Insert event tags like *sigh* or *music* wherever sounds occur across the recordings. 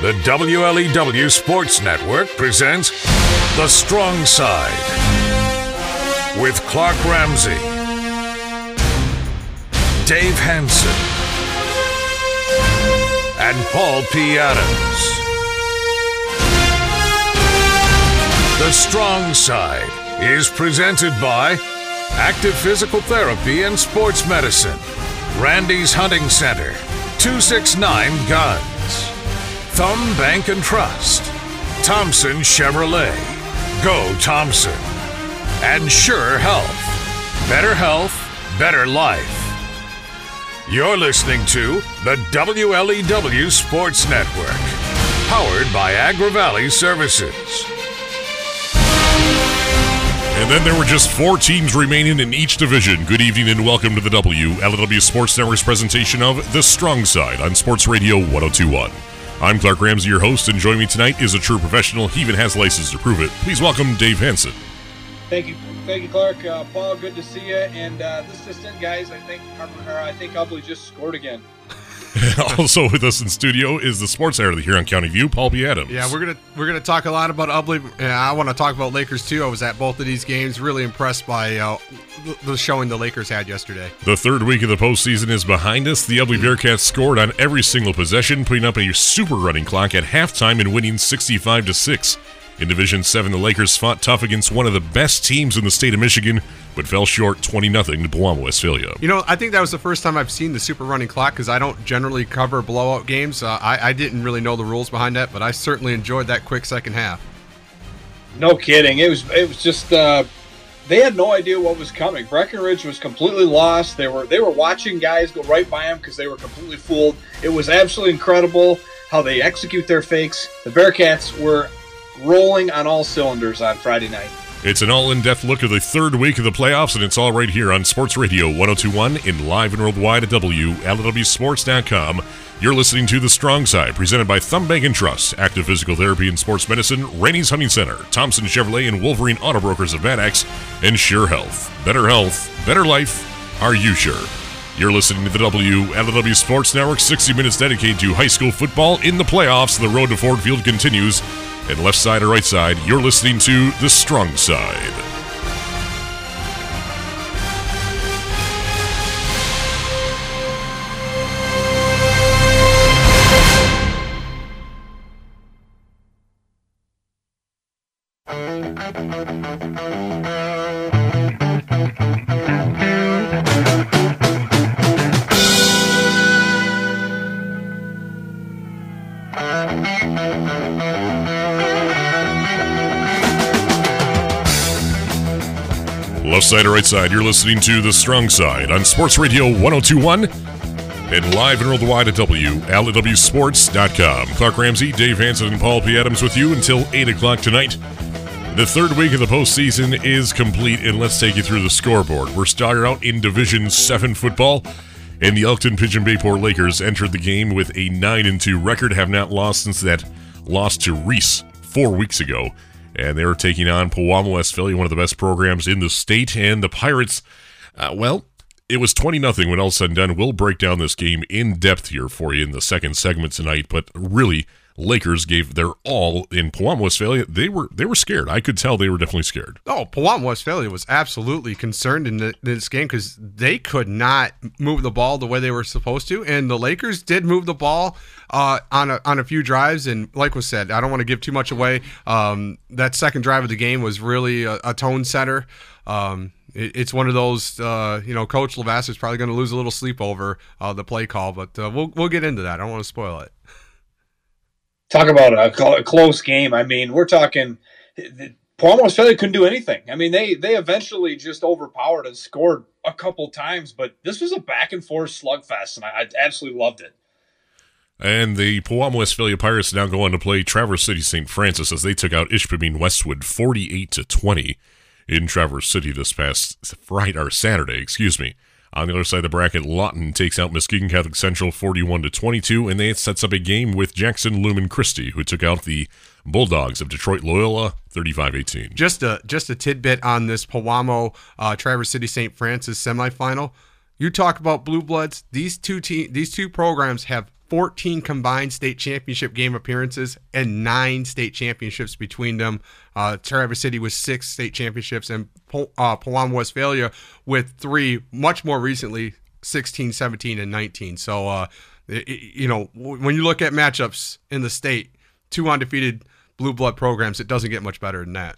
The WLEW Sports Network presents The Strong Side with Clark Ramsey, Dave Hanson, and Paul P. Adams. The Strong Side is presented by Active Physical Therapy and Sports Medicine, Randy's Hunting Center, 269 Guns, Thumb Bank and Trust, Thompson Chevrolet, Go Thompson, and Sure Health. Better health, better life. You're listening to the WLEW Sports Network, powered by Agri Valley Services. And then there were just four teams remaining in each division. Good evening and welcome to the WLEW Sports Network's presentation of The Strong Side on Sports Radio 1021. I'm Clark Ramsey, your host, and joining me tonight is a true professional. He even has license to prove it. Please welcome Dave Hanson. Thank you, thank you, Clark. Uh, Paul, good to see you. And uh, this assistant, guys, I think, or I think Ubly just scored again. *laughs* also with us in studio is the sports editor here on County View, Paul P. Adams. Yeah, we're gonna we're gonna talk a lot about Ubly. I want to talk about Lakers too. I was at both of these games. Really impressed by uh, the showing the Lakers had yesterday. The third week of the postseason is behind us. The Ubly Bearcats scored on every single possession, putting up a super running clock at halftime and winning 65 to six. In Division 7, the Lakers fought tough against one of the best teams in the state of Michigan, but fell short 20 0 to Pewamo, Westphalia. You know, I think that was the first time I've seen the super running clock because I don't generally cover blowout games. Uh, I, I didn't really know the rules behind that, but I certainly enjoyed that quick second half. No kidding. It was it was just uh, they had no idea what was coming. Breckenridge was completely lost. They were they were watching guys go right by them because they were completely fooled. It was absolutely incredible how they execute their fakes. The Bearcats were rolling on all cylinders on Friday night. It's an all in depth look of the third week of the playoffs, and it's all right here on Sports Radio 1021 in live and worldwide at WLEWSports.com. You're listening to The Strong Side, presented by Thumb Bank and Trust, Active Physical Therapy and Sports Medicine, Rainey's Hunting Center, Thompson Chevrolet and Wolverine Auto Brokers of Bad and Sure Health. Better health, better life. Are you sure? You're listening to the WLEW Sports Network, 60 minutes dedicated to high school football in the playoffs. The road to Ford Field continues. And left side or right side, you're listening to The Strong Side. Left side or right side, you're listening to The Strong Side on Sports Radio 1021 and live and worldwide at WLEWSports.com. Clark Ramsey, Dave Hanson, and Paul P. Adams with you until 8 o'clock tonight. The third week of the postseason is complete, and let's take you through the scoreboard. We're starting out in Division 7 football, and the Elkton Pigeon Bayport Lakers entered the game with a 9 and 2 record, have not lost since that loss to Reese four weeks ago and they are taking on Pewamo Westphalia, one of the best programs in the state. And the Pirates, uh, well, it was 20 nothing when all said and done. We'll break down this game in depth here for you in the second segment tonight, but really, Lakers gave their all in Pewamo Westphalia. They were they were scared. I could tell they were definitely scared. Oh, Pewamo Westphalia was absolutely concerned in the, this game because they could not move the ball the way they were supposed to, and the Lakers did move the ball uh, on a, on a few drives. And like was said, I don't want to give too much away. Um, that second drive of the game was really a, a tone setter. Um, it, it's one of those, uh, you know, Coach Lavasser is probably going to lose a little sleep over uh, the play call, but uh, we'll we'll get into that. I don't want to spoil it. Talk about a, a close game. I mean, we're talking. Pewamo Westphalia couldn't do anything. I mean, they they eventually just overpowered and scored a couple times, but this was a back and forth slugfest, and I, I absolutely loved it. And the Pewamo Westphalia Pirates now go on to play Traverse City St. Francis as they took out Ishpeming Westwood 48 to 20 in Traverse City this past Friday or Saturday, excuse me. On the other side of the bracket, Lawton takes out Muskegon Catholic Central 41 to 22, and they sets up a game with Jackson Lumen Christi, who took out the Bulldogs of Detroit Loyola 35-18. Just a just a tidbit on this Pewamo uh, Traverse City St. Francis semifinal. You talk about blue bloods; these two te- these two programs have 14 combined state championship game appearances and nine state championships between them. Uh, Traverse City with six state championships and uh, Pewamo, Westphalia with three, much more recently, 16, 17, and 19. So, uh, it, you know, when you look at matchups in the state, two undefeated blue blood programs, it doesn't get much better than that.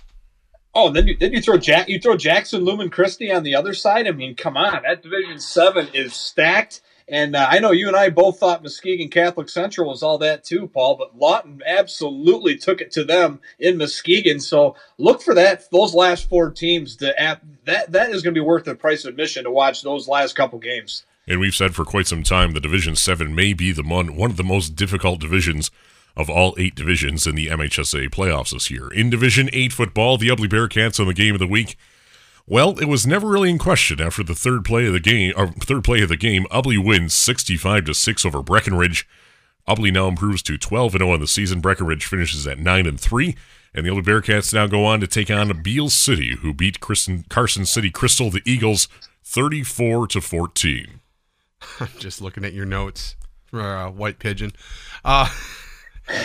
Oh, then you then you throw Jack you throw Jackson Lumen Christi on the other side. I mean, come on, that Division Seven is stacked. And uh, I know you and I both thought Muskegon Catholic Central was all that too, Paul. But Lawton absolutely took it to them in Muskegon. So look for that. Those last four teams. To app, that that is going to be worth the price of admission to watch those last couple games. And we've said for quite some time the Division Seven may be the one one of the most difficult divisions of all eight divisions in the MHSA playoffs this year. In Division 8 football, the Ubly Bearcats on the game of the week. Well, it was never really in question after the third play of the game. Or third play of the game, Ubly wins 65 to 6 over Breckenridge. Ubly now improves to 12 0 on the season. Breckenridge finishes at 9 and 3. And the Ubly Bearcats now go on to take on Beal City, who beat Carson, Carson City Crystal, the Eagles, 34 to 14. *laughs* I'm just looking at your notes for uh, White Pigeon. Uh, *laughs*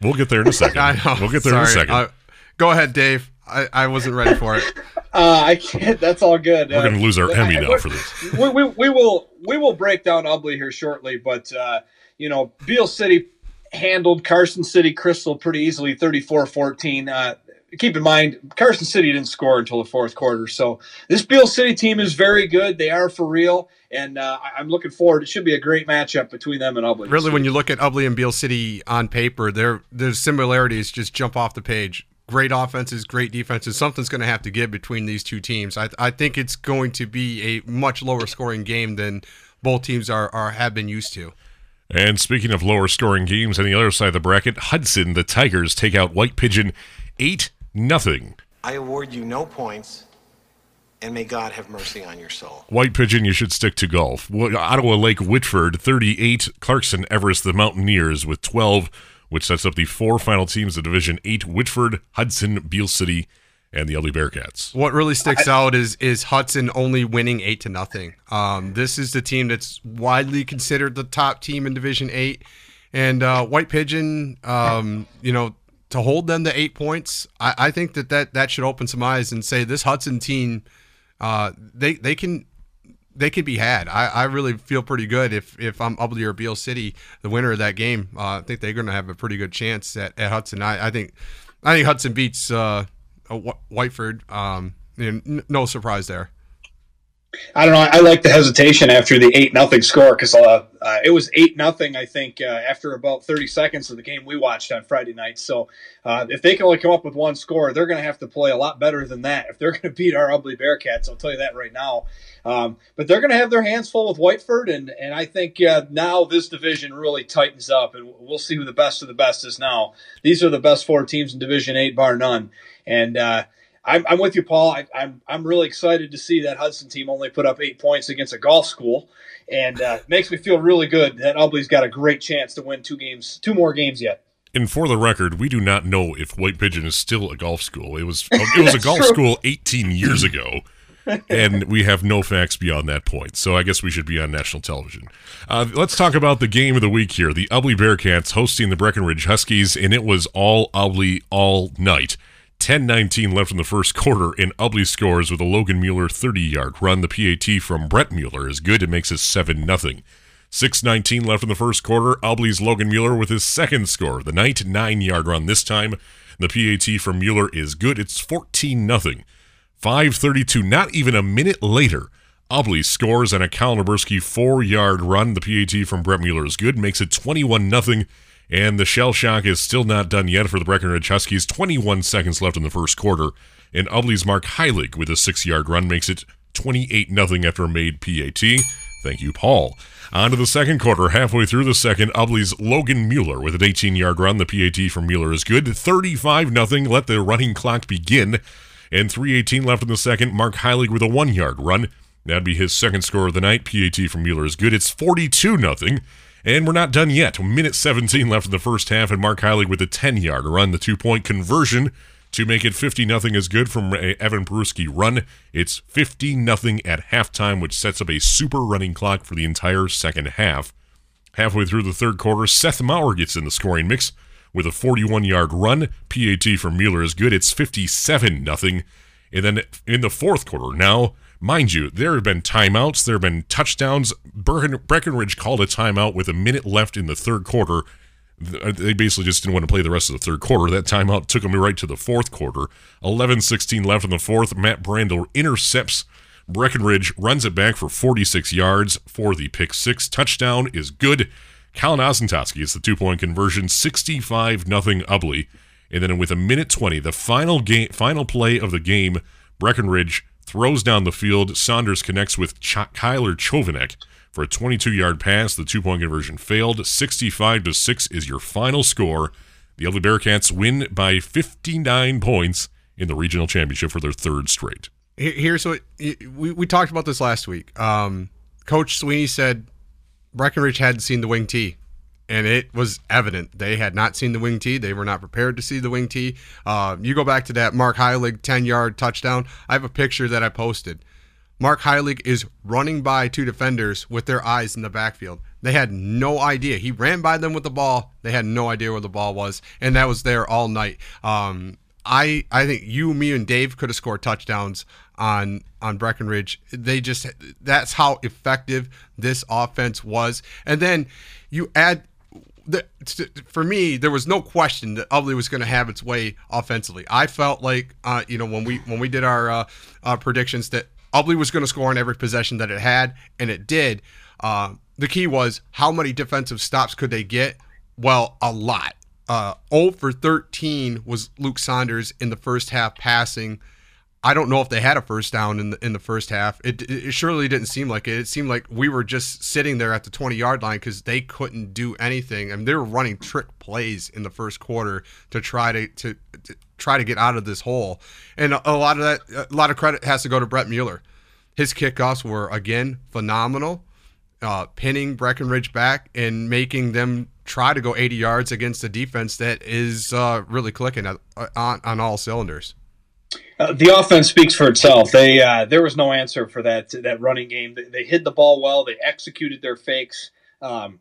we'll get there in a second. *laughs* We'll get there Sorry. in a second. Uh, go ahead, Dave. I, I wasn't ready for it. *laughs* Uh, I can't. That's all good. We're uh, going to lose our Emmy now for this. *laughs* We, we, we, will we will break down Ubly here shortly, but uh, you know, Beal City handled Carson City Crystal pretty easily, 34-14. Uh, keep in mind, Carson City didn't score until the fourth quarter. So this Beal City team is very good. They are for real, and uh, I'm looking forward. It should be a great matchup between them and Ubly. Really, when you look at Ubly and Beal City on paper, their their similarities just jump off the page. Great offenses, great defenses. Something's going to have to give between these two teams. I, I think it's going to be a much lower scoring game than both teams are, are have been used to. And speaking of lower scoring games, on the other side of the bracket, Hudson, the Tigers, take out White Pigeon 8 nothing. I award you no points, and may God have mercy on your soul. White Pigeon, you should stick to golf. Ottawa Lake Whiteford, 38. Clarkston Everest, the Mountaineers, with 12, which sets up the four final teams of Division 8 Whiteford, Hudson, Beal City, and the Ubly Bearcats. What really sticks out is is Hudson only winning eight to nothing. Um, this is the team that's widely considered the top team in Division Eight, and uh, White Pigeon, um, you know, to hold them to eight points, I, I, think that, that that should open some eyes and say this Hudson team, uh, they they can they can be had. I, I really feel pretty good if if I'm Ubly or Beal City, the winner of that game. Uh, I think they're going to have a pretty good chance at, at Hudson. I, I think I think Hudson beats uh, Whiteford. Um, no surprise there. I don't know. I like the hesitation after the eight nothing score because uh, uh, it was eight nothing. I think uh, after about thirty seconds of the game we watched on Friday night. So uh, if they can only come up with one score, they're going to have to play a lot better than that if they're going to beat our Ubly Bearcats. I'll tell you that right now. Um, but they're going to have their hands full with Whiteford, and and I think uh, now this division really tightens up, and we'll see who the best of the best is now. These are the best four teams in Division Eight, bar none, and uh, I'm, I'm with you, Paul. I, am I'm, I'm really excited to see that Hudson team only put up eight points against a golf school, and uh, *laughs* makes me feel really good that Ubly's got a great chance to win two games, two more games yet. And for the record, we do not know if White Pigeon is still a golf school. It was *laughs* it was a golf true. school 18 years ago, and we have no facts beyond that point. So I guess we should be on national television. Uh, let's talk about the game of the week here: the Ubly Bearcats hosting the Breckenridge Huskies, and it was all Ubly all night. 10-19 left in the first quarter, and Ubly scores with a Logan Mueller 30-yard run. The PAT from Brett Mueller is good. It makes it 7-0. 6-19 left in the first quarter. Ubly's Logan Mueller with his second score. The night 9-yard run this time. The PAT from Mueller is good. It's 14-0. 5.32, not even a minute later, Ubly scores on a Cal four-yard run. The PAT from Brett Mueller is good. Makes it 21-0. And the shell shock is still not done yet for the Breckenridge Huskies. 21 seconds left in the first quarter. And Ubly's Mark Heilig with a six yard run makes it 28 0 after a made PAT. Thank you, Paul. On to the second quarter. Halfway through the second, Ubly's Logan Mueller with an 18 yard run. The PAT from Mueller is good. 35 0. Let the running clock begin. And 318 left in the second. Mark Heilig with a one yard run. That'd be his second score of the night. PAT from Mueller is good. It's 42 0. And we're not done yet. Minute 17 left in the first half, and Mark Heilig with a 10 yard run. The two point conversion to make it 50 nothing is good from Evan Peruski run. It's 50 nothing at halftime, which sets up a super running clock for the entire second half. Halfway through the third quarter, Seth Maurer gets in the scoring mix with a 41 yard run. PAT from Mueller is good. It's 57 nothing. And then in the fourth quarter, now, mind you, there have been timeouts, there have been touchdowns. Breckenridge called a timeout with a minute left in the third quarter. Uh, they basically just didn't want to play the rest of the third quarter. That timeout took them right to the fourth quarter. 11 16 left in the fourth. Matt Brandel intercepts Breckenridge, runs it back for 46 yards for the pick six. Touchdown is good. Colin Osentowski is the two point conversion, 65 nothing Ubly. And then with a minute 20, the final game, final play of the game, Breckenridge throws down the field. Saunders connects with Ch- Kyler Chovanek for a 22 yard pass. The two point conversion failed. 65 to 6 is your final score. The Ubly Bearcats win by 59 points in the regional championship for their third straight. Here's what we, we talked about this last week. Um, Coach Sweeney said Breckenridge hadn't seen the wing-T and it was evident they had not seen the wing-T. They were not prepared to see the wing-T. Uh, you go back to that Mark Heilig 10 yard touchdown. I have a picture that I posted. Mark Heilig is running by two defenders with their eyes in the backfield. They had no idea. He ran by them with the ball. They had no idea where the ball was, and that was there all night. Um, I I think you, me, and Dave could have scored touchdowns on on Breckenridge. They just that's how effective this offense was. And then you add the, for me, there was no question that Ubly was going to have its way offensively. I felt like, uh, you know, when we when we did our uh, uh, predictions that Ubly was going to score on every possession that it had, and it did. Uh, the key was how many defensive stops could they get? Well, a lot. Uh, 0 for 13 was Luke Saunders in the first half passing. I don't know if they had a first down in the in the first half. It, it surely didn't seem like it. It seemed like we were just sitting there at the 20 yard line because they couldn't do anything. I mean, they were running trick plays in the first quarter to try to, to, to try to get out of this hole. And a, a lot of that, a lot of credit has to go to Brett Mueller. His kickoffs were again phenomenal, uh, pinning Breckenridge back and making them try to go 80 yards against a defense that is uh, really clicking on, on all cylinders. Uh, the offense speaks for itself. They uh, there was no answer for that that running game. They, they hid the ball well. They executed their fakes. Um,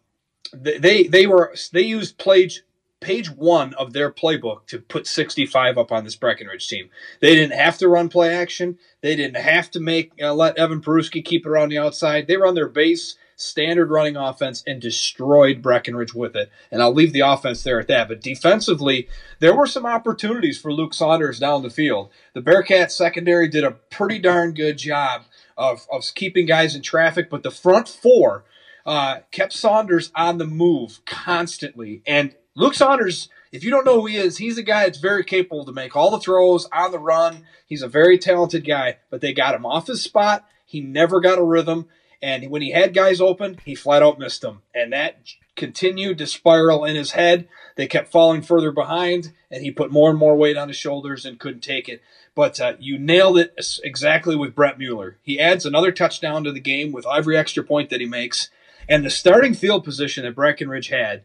they, they were they used page page one of their playbook to put 65 up on this Breckenridge team. They didn't have to run play action. They didn't have to make uh, let Evan Peruski keep it around the outside. They run their base standard running offense and destroyed Breckenridge with it. And I'll leave the offense there at that. But defensively, there were some opportunities for Luke Saunders down the field. The Bearcats secondary did a pretty darn good job of, of keeping guys in traffic, but the front four uh, kept Saunders on the move constantly. And Luke Saunders, if you don't know who he is, he's a guy that's very capable to make all the throws on the run. He's a very talented guy, but they got him off his spot. He never got a rhythm. And when he had guys open, he flat out missed them. And that continued to spiral in his head. They kept falling further behind, and he put more and more weight on his shoulders and couldn't take it. But uh, you nailed it exactly with Brett Mueller. He adds another touchdown to the game with every extra point that he makes. And the starting field position that Breckenridge had,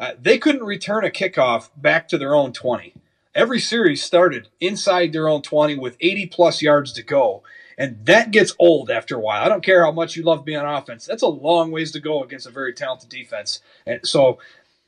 uh, they couldn't return a kickoff back to their own 20. Every series started inside their own 20 with 80 plus yards to go. And that gets old after a while. I don't care how much you love being on offense. That's a long ways to go against a very talented defense. And so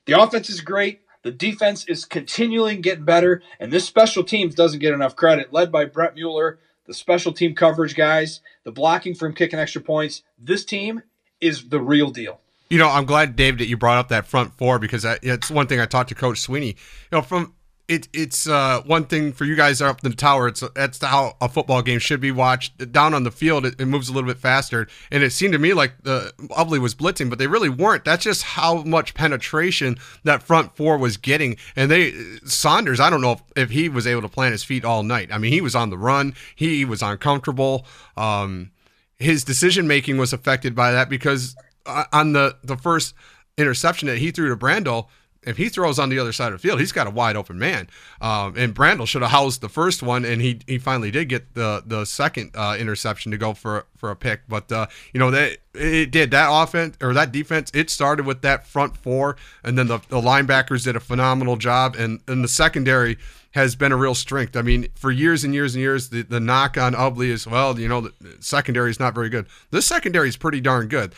the offense is great. The defense is continually getting better. And this special teams doesn't get enough credit, led by Brett Mueller, the special team coverage guys, the blocking from kicking extra points. This team is the real deal. You know, I'm glad, Dave, that you brought up that front four because it's one thing I talked to Coach Sweeney. You know, from it, it's uh, one thing for you guys up in the tower. It's that's how a football game should be watched. Down on the field, it, it, moves a little bit faster, and it seemed to me like the Ubly was blitzing, but they really weren't. That's just how much penetration that front four was getting. And they Saunders, I don't know if, if he was able to plant his feet all night. I mean, he was on the run, he was uncomfortable. Um, his decision making was affected by that because uh, on the the first interception that he threw to Brandel – if he throws on the other side of the field, he's got a wide open man. Um, and Brandel should have housed the first one, and he he finally did get the the second uh, interception to go for for a pick. But uh, you know that it did that offense or that defense. It started with that front four, and then the, the linebackers did a phenomenal job, and and the secondary has been a real strength. I mean, for years and years and years, the, the knock on Ubly is well, you know, the secondary is not very good. This secondary is pretty darn good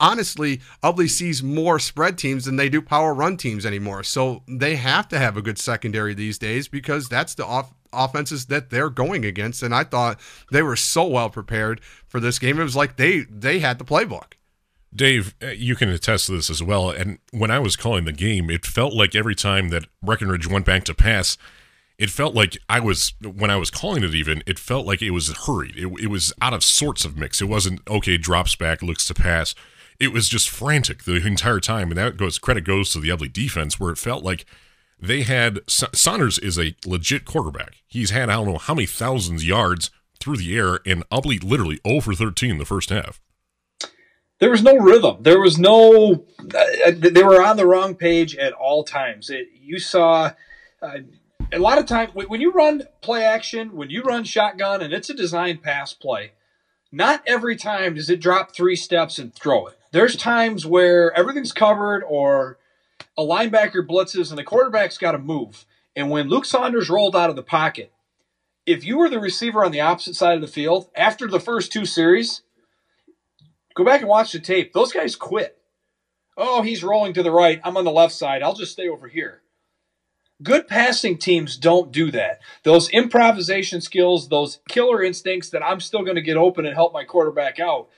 honestly, Ubly sees more spread teams than they do power run teams anymore. So they have to have a good secondary these days because that's the off offenses that they're going against. And I thought they were so well prepared for this game. It was like they they had the playbook. Dave, uh, you can attest to this as well. And when I was calling the game, it felt like every time that Breckenridge went back to pass, it felt like I was when I was calling it. Even it felt like it was hurried. It, it was out of sorts of mix. It wasn't okay. Drops back, looks to pass. It was just frantic the entire time, and that goes credit goes to the Ubly defense, where it felt like they had Saunders is a legit quarterback. He's had I don't know how many thousands yards through the air, and Ubly literally 0 for 13 the first half. There was no rhythm. There was no. Uh, they were on the wrong page at all times. It, you saw. Uh, a lot of time when you run play action, when you run shotgun, and it's a designed pass play, not every time does it drop three steps and throw it. There's times where everything's covered or a linebacker blitzes and the quarterback's got to move. And when Luke Saunders rolled out of the pocket, if you were the receiver on the opposite side of the field after the first two series, go back and watch the tape. Those guys quit. Oh, he's rolling to the right. I'm on the left side. I'll just stay over here. Good passing teams don't do that. Those improvisation skills, those killer instincts that I'm still going to get open and help my quarterback out,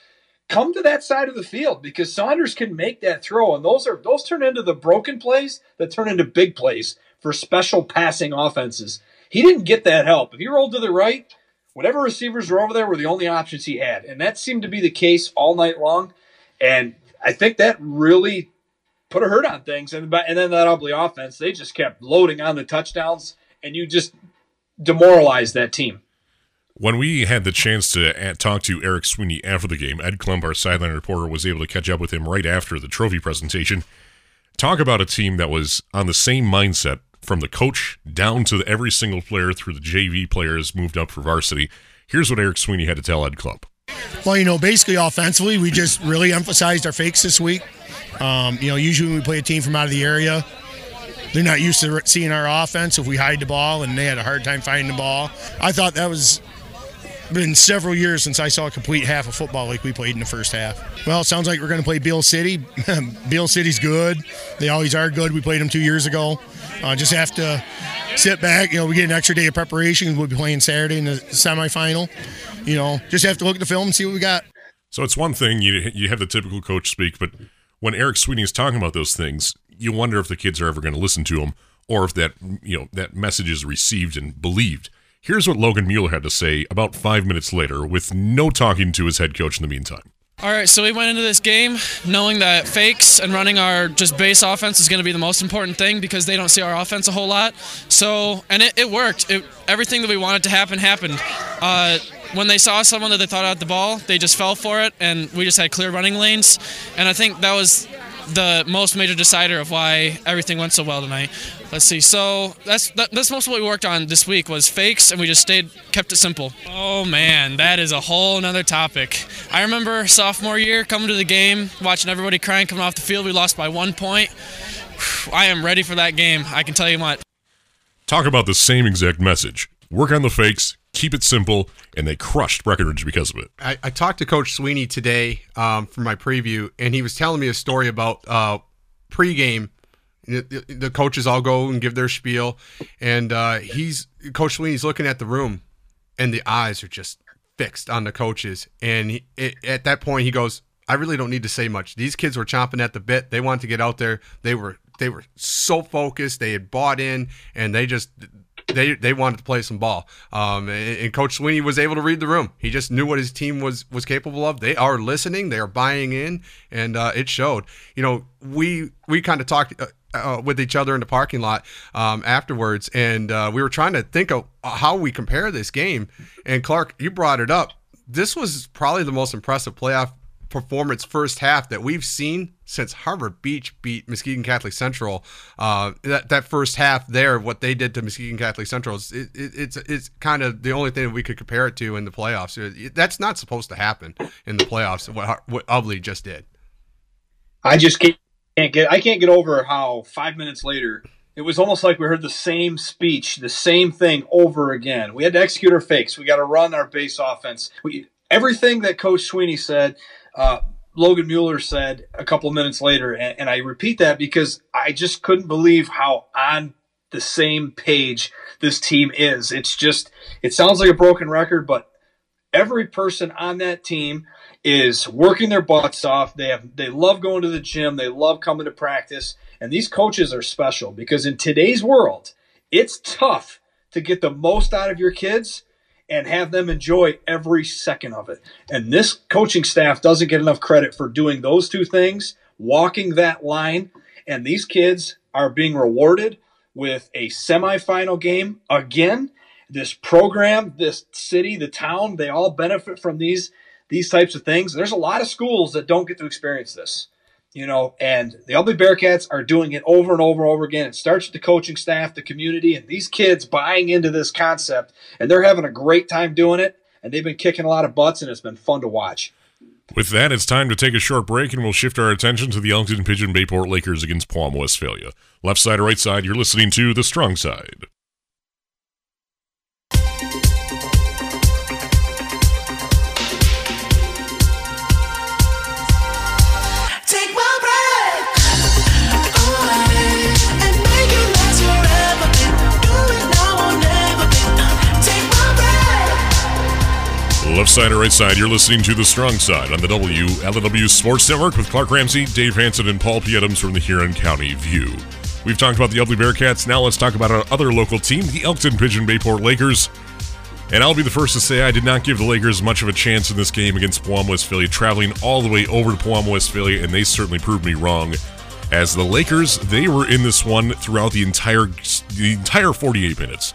come to that side of the field because Saunders can make that throw, and those are those turn into the broken plays that turn into big plays for special passing offenses. He didn't get that help. If he rolled to the right, whatever receivers were over there were the only options he had, and that seemed to be the case all night long. And I think that really put a hurt on things. And and then that Ubly offense, they just kept loading on the touchdowns, and you just demoralized that team. When we had the chance to talk to Eric Sweeney after the game, Ed Klump, our sideline reporter, was able to catch up with him right after the trophy presentation. Talk about a team that was on the same mindset from the coach down to every single player through the JV players moved up for varsity. Here's what Eric Sweeney had to tell Ed Klump. Well, you know, basically offensively, we just really emphasized our fakes this week. Um, you know, usually when we play a team from out of the area, they're not used to seeing our offense if we hide the ball, and they had a hard time finding the ball. I thought that was been several years since I saw a complete half of football like we played in the first half. Well, it sounds like we're going to play Beal City. *laughs* Beal City's good. They always are good. We played them two years ago. Uh, just have to sit back. You know, we get an extra day of preparation. We'll be playing Saturday in the semifinal. You know, just have to look at the film and see what we got. So it's one thing you you have the typical coach speak, but when Eric Sweeney is talking about those things, you wonder if the kids are ever going to listen to him or if that you know that message is received and believed. Here's what Logan Mueller had to say about five minutes later, with no talking to his head coach in the meantime. All right, so we went into this game knowing that fakes and running our just base offense is going to be the most important thing because they don't see our offense a whole lot. So, and it, it worked. It, everything that we wanted to happen happened. Uh, when they saw someone that they thought had the ball, they just fell for it, and we just had clear running lanes. And I think that was the most major decider of why everything went so well tonight. Let's see. So that's that, that's most what we worked on this week was fakes, and we just stayed kept it simple. Oh man, that is a whole another topic. I remember sophomore year coming to the game, watching everybody crying coming off the field. We lost by one point. I am ready for that game. I can tell you what. Talk about the same exact message. Work on the fakes, keep it simple, and they crushed Breckenridge because of it. I, I talked to Coach Sweeney today um, for my preview, and he was telling me a story about uh, pregame. The, the coaches all go and give their spiel, and uh, he's Coach Sweeney's looking at the room, and the eyes are just fixed on the coaches. And he, it, at that point, he goes, "I really don't need to say much. These kids were chomping at the bit. They wanted to get out there. They were they were so focused. They had bought in, and they just they they wanted to play some ball. Um, and, Coach Sweeney was able to read the room. He just knew what his team was was capable of. They are listening. They are buying in, and uh, it showed. You know, we we kind of talked. Uh, uh, with each other in the parking lot um, afterwards, and uh, we were trying to think of how we compare this game. And Clark, you brought it up. This was probably the most impressive playoff performance first half that we've seen since Harbor Beach beat Muskegon Catholic Central. Uh, that that first half there, what they did to Muskegon Catholic Central, is, it, it, it's it's kind of the only thing we could compare it to in the playoffs. That's not supposed to happen in the playoffs. What what Ubly just did. I just can't, can't get I can't get over how five minutes later it was almost like we heard the same speech, the same thing over again. We had to execute our fakes. We got to run our base offense. We, everything that Coach Sweeney said uh, Logan Mueller said a couple minutes later, and, and I repeat that because I just couldn't believe how on the same page this team is. It's just, it sounds like a broken record, but every person on that team is working their butts off. They have, they love going to the gym. They love coming to practice. And these coaches are special because in today's world, it's tough to get the most out of your kids and have them enjoy every second of it. And this coaching staff doesn't get enough credit for doing those two things, walking that line. And these kids are being rewarded with a semifinal game again. This program, this city, the town, they all benefit from these these types of things. There's a lot of schools that don't get to experience this you know, and the Ubly Bearcats are doing it over and over and over again. It starts with the coaching staff, the community, and these kids buying into this concept, and they're having a great time doing it. And they've been kicking a lot of butts, and it's been fun to watch. With that, it's time to take a short break, and we'll shift our attention to the Elkton Pigeon Bayport Lakers against Pewamo, Westphalia. Left side or right side, you're listening to The Strong Side. Left side or right side, you're listening to The Strong Side on the WLEW Sports Network with Clark Ramsey, Dave Hanson, and Paul P. Adams from the Huron County View. We've talked about the Ubly Bearcats. Now let's talk about our other local team, the Elkton Pigeon Bayport Lakers. And I'll be the first to say I did not give the Lakers much of a chance in this game against Pewamo Westphalia, traveling all the way over to Pewamo Westphalia, and they certainly proved me wrong. As the Lakers, they were in this one throughout the entire the entire 48 minutes.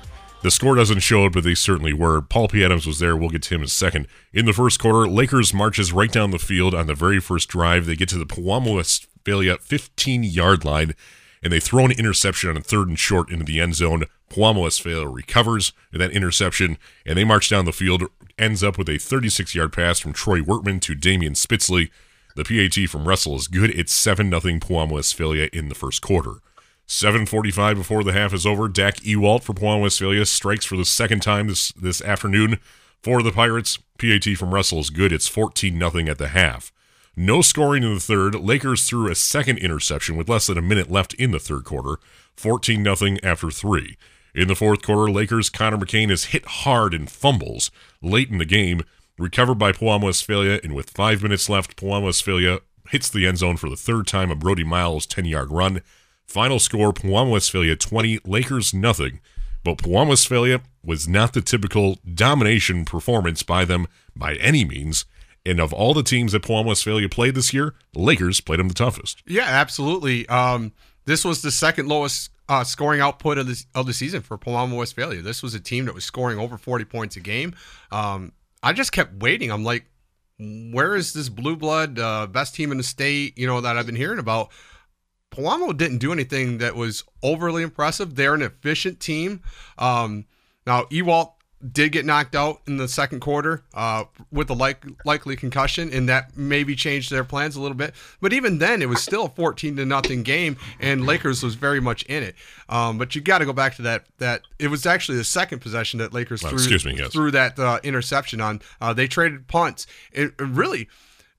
The score doesn't show it, but they certainly were. Paul P. Adams was there. We'll get to him in a second. In the first quarter, Lakers marches right down the field on the very first drive. They get to the Pewamo Westphalia 15 yard line, and they throw an interception on a third and short into the end zone. Pewamo Westphalia recovers that interception, and they march down the field. Ends up with a 36 yard pass from Troy Wertman to Damian Spitzley. The PAT from Russell is good. It's 7 0 Pewamo Westphalia in the first quarter. 7:45 before the half is over. Dak Ewalt for Pewamo Westphalia strikes for the second time this this afternoon for the Pirates. PAT from Russell is good. It's 14 nothing at the half. No scoring in the third. Lakers threw a second interception with less than a minute left in the third quarter. 14 nothing after 3. In the fourth quarter, Lakers Connor McCain is hit hard and fumbles late in the game, recovered by Pewamo Westphalia, and with 5 minutes left, Pewamo Westphalia hits the end zone for the third time a Brody Miles 10-yard run. Final score Pewamo Westphalia 20, Lakers nothing. But Pewamo Westphalia was not the typical domination performance by them by any means. And of all the teams that Pewamo Westphalia played this year, Lakers played them the toughest. Yeah, absolutely. Um, this was the second lowest uh, scoring output of the, of the season for Pewamo Westphalia. This was a team that was scoring over 40 points a game. Um, I just kept waiting. I'm like, where is this blue blood uh, best team in the state? You know that I've been hearing about. Pewamo didn't do anything that was overly impressive. They're an efficient team. Um, now, Ewalt did get knocked out in the second quarter uh, with a like, likely concussion, and that maybe changed their plans a little bit. But even then, it was still a 14 to nothing game, and Lakers was very much in it. Um, but you got to go back to that. That it was actually the second possession that Lakers well, threw, me, yes. threw that uh, interception on. Uh, they traded punts. It, it really,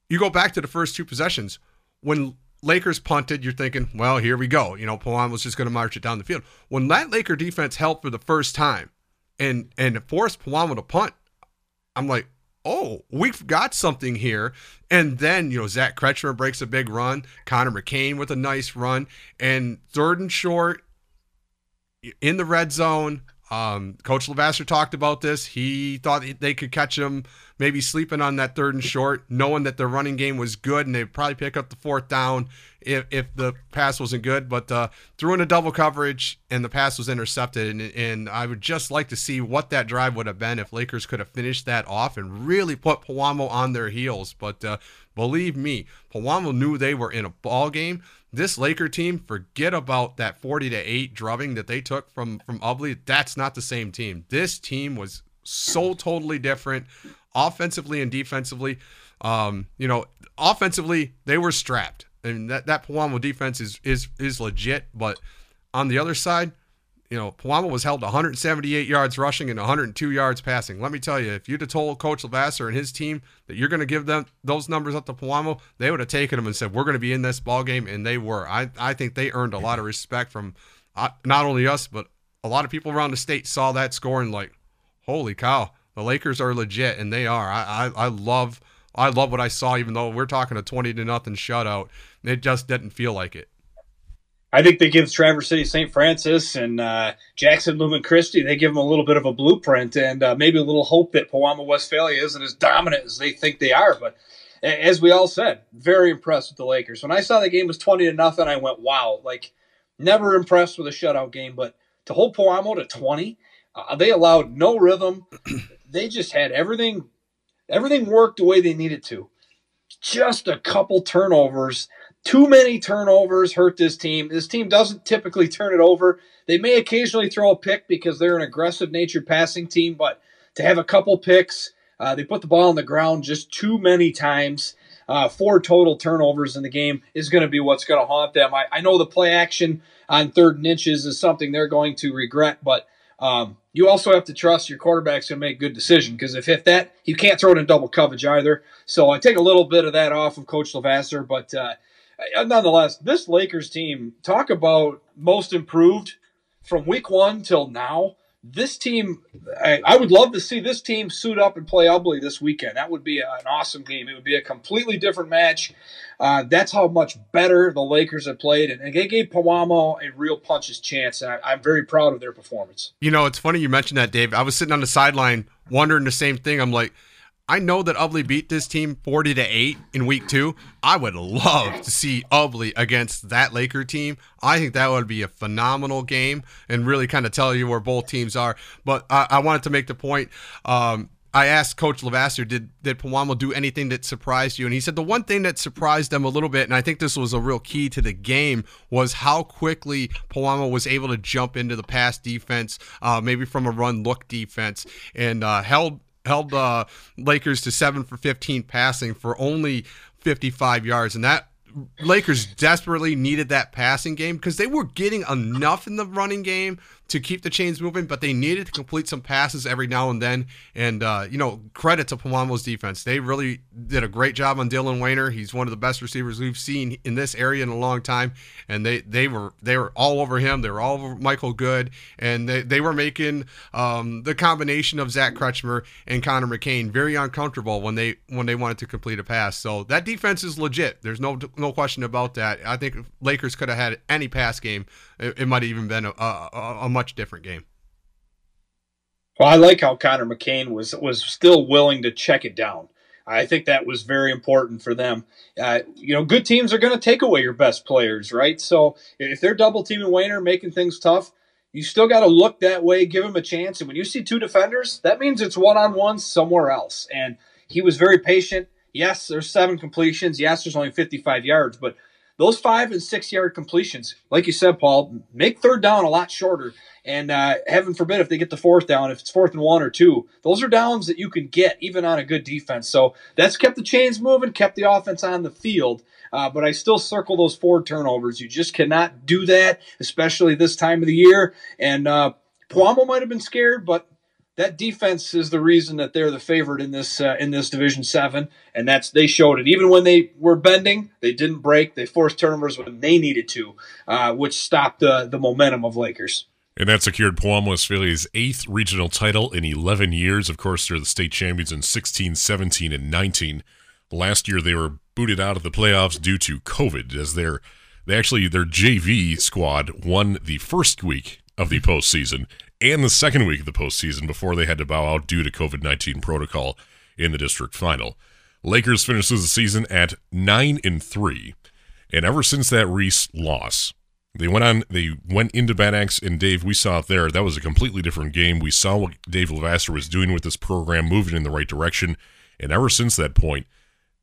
you go back to the first two possessions when Lakers punted, you're thinking, well, here we go. You know, Pawan was just going to march it down the field. When that Laker defense held for the first time and and forced Pawan to punt, I'm like, oh, we've got something here. And then, you know, Zach Kretschmer breaks a big run, Connor McCain with a nice run, and third and short in the red zone. Um, Coach Lavasser talked about this. He thought they could catch him maybe sleeping on that third and short, knowing that their running game was good and they'd probably pick up the fourth down if, if the pass wasn't good. But uh, threw in a double coverage and the pass was intercepted. And, and I would just like to see what that drive would have been if Lakers could have finished that off and really put Pewamo on their heels. But uh, believe me, Pewamo knew they were in a ball game this Laker team, forget about that 40 to 8 drubbing that they took from from Ubly. That's not the same team. This team was so totally different offensively and defensively. Um, you know, offensively, they were strapped. and that that Pewamo defense is is is legit, but on the other side, you know, Pewamo was held 178 yards rushing and 102 yards passing. Let me tell you, if you'd have told Coach Lavasser and his team that you're going to give them those numbers up to Pewamo, they would have taken them and said, "We're going to be in this ball game," and they were. I I think they earned a lot of respect from uh, not only us but a lot of people around the state saw that score and like, holy cow, the Lakers are legit, and they are. I I, I love. I love what I saw, even though we're talking a 20 to nothing shutout. It just didn't feel like it. I think they give Traverse City St. Francis and uh, Jackson Lumen Christi, they give them a little bit of a blueprint and uh, maybe a little hope that Pewamo Westphalia isn't as dominant as they think they are. But as we all said, very impressed with the Lakers. When I saw the game was 20 to nothing, I went, wow, like never impressed with a shutout game. But to hold Pewamo to 20, uh, they allowed no rhythm. They just had everything, everything worked the way they needed to. Just a couple turnovers too many turnovers hurt this team. This team doesn't typically turn it over. They may occasionally throw a pick because they're an aggressive nature passing team, but to have a couple picks, uh, they put the ball on the ground just too many times. Uh, four total turnovers in the game is going to be what's going to haunt them. I, I, know the play action on third and inches is something they're going to regret, but um, you also have to trust your quarterback's going to make good decision because if, if that, you can't throw it in double coverage either. So I take a little bit of that off of Coach Lavasser, but uh, nonetheless, this Lakers team, talk about most improved from week one till now. This team, I, I, would love to see this team suit up and play Ubly this weekend. That would be an awesome game. It would be a completely different match. Uh, that's how much better the Lakers have played, and, and they gave Pewamo a real puncher's chance. And I, I'm very proud of their performance. You know, it's funny you mentioned that, Dave. I was sitting on the sideline wondering the same thing. I'm like, I know that Ubly beat this team 40 to 8 in week 2. I would love to see Ubly against that Laker team. I think that would be a phenomenal game and really kind of tell you where both teams are. But I, I wanted to make the point um, I asked Coach Lavasser, did did Pewamo do anything that surprised you? And he said the one thing that surprised them a little bit, and I think this was a real key to the game, was how quickly Pewamo was able to jump into the pass defense, uh, maybe from a run look defense, and uh, held held uh, Lakers to seven for 15 passing for only 55 yards, and that Lakers desperately needed that passing game because they were getting enough in the running game to keep the chains moving, but they needed to complete some passes every now and then. And, uh, you know, credit to Pewamo's defense. They really did a great job on Dylan Wayner. He's one of the best receivers we've seen in this area in a long time. And they, they were they were all over him. They were all over Michael Good. And they, they were making um, the combination of Zach Kretschmer and Connor McCain very uncomfortable when they when they wanted to complete a pass. So that defense is legit. There's no no question about that. I think Lakers could have had any pass game it, it might have even been a, a, a much different game. Well, I like how Connor McCain was was still willing to check it down. I think that was very important for them. Uh, you know, good teams are going to take away your best players, right? So if they're double teaming Wayner, making things tough, you still got to look that way, give him a chance. And when you see two defenders, that means it's one on one somewhere else. And he was very patient. Yes, there's seven completions. Yes, there's only 55 yards, but those five and six yard completions, like you said, Paul, make third down a lot shorter. And uh, heaven forbid if they get the fourth down, if it's fourth and one or two, those are downs that you can get even on a good defense. So that's kept the chains moving, kept the offense on the field. Uh, but I still circle those four turnovers. You just cannot do that, especially this time of the year. And uh, Pewamo might have been scared, but that defense is the reason that they're the favorite in this uh, in this Division Seven, and that's they showed it. Even when they were bending, they didn't break. They forced turnovers when they needed to, uh, which stopped the the momentum of Lakers. And that secured Pewamo Westphalia's eighth regional title in 11 years. Of course, they're the state champions in 16, 17, and 19. Last year, they were booted out of the playoffs due to COVID, as their they actually their JV squad won the first week of the postseason and the second week of the postseason before they had to bow out due to COVID 19 protocol in the district final. Lakers finishes the season at 9 and 3. And ever since that Reese loss, they went on they went into Bad Axe and Dave, we saw it there. That was a completely different game. We saw what Dave Lavasser was doing with this program, moving in the right direction. And ever since that point,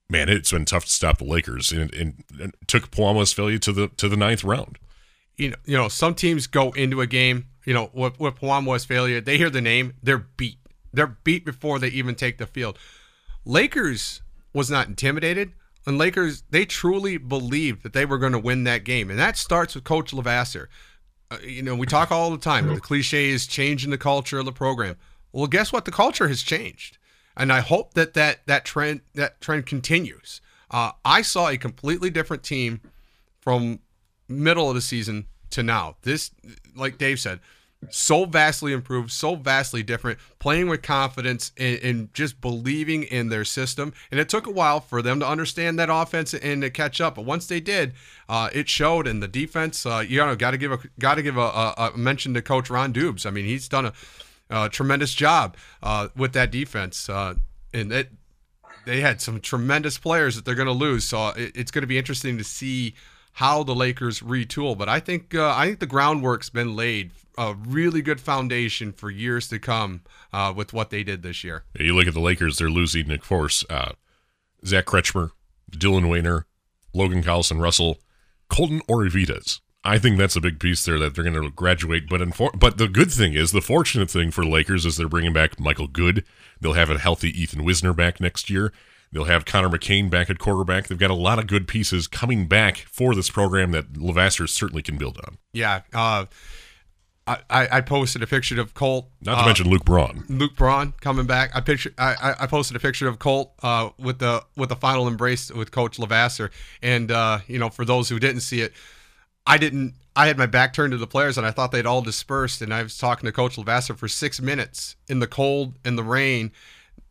man, it's been tough to stop the Lakers and, and, and took Pewamo failure to the to the ninth round. You know, you know, some teams go into a game you know, with, with Pewamo Westphalia, they hear the name, they're beat. They're beat before they even take the field. Lakers was not intimidated. And Lakers, they truly believed that they were going to win that game. And that starts with Coach Lavasser. uh, you know, we talk all the time. The cliche is changing the culture of the program. Well, guess what? The culture has changed, and I hope that that that trend that trend continues. Uh, I saw a completely different team from middle of the season to now. This, like Dave said, so vastly improved, so vastly different, playing with confidence and, and, just believing in their system. And it took a while for them to understand that offense and to catch up. But once they did, uh, it showed. And the defense, uh, you know, got to give a got to give a, a, a, mention to Coach Ron Dubes. I mean, he's done a, a tremendous job uh, with that defense, uh, and it. They had some tremendous players that they're going to lose, so it, it's going to be interesting to see how the Lakers retool. But I think uh, I think the groundwork's been laid a really good foundation for years to come uh, with what they did this year. You look at the Lakers; they're losing, of course, uh, Zach Kretschmer, Dylan Wayner, Logan Collison Russell, Colton Orevitas. I think that's a big piece there that they're going to graduate. But infor- but the good thing is, the fortunate thing for Lakers is they're bringing back Michael Good. They'll have a healthy Ethan Wisner back next year. They'll have Connor McCain back at quarterback. They've got a lot of good pieces coming back for this program that Levasseur certainly can build on. Yeah. Uh, I, I posted a picture of Colt. Not to uh, mention Luke Braun. Luke Braun coming back. I picture I, I posted a picture of Colt uh, with the with the final embrace with Coach Levasseur. And uh, you know, for those who didn't see it, I didn't. I had my back turned to the players, and I thought they'd all dispersed. And I was talking to Coach Levasseur for six minutes in the cold and the rain,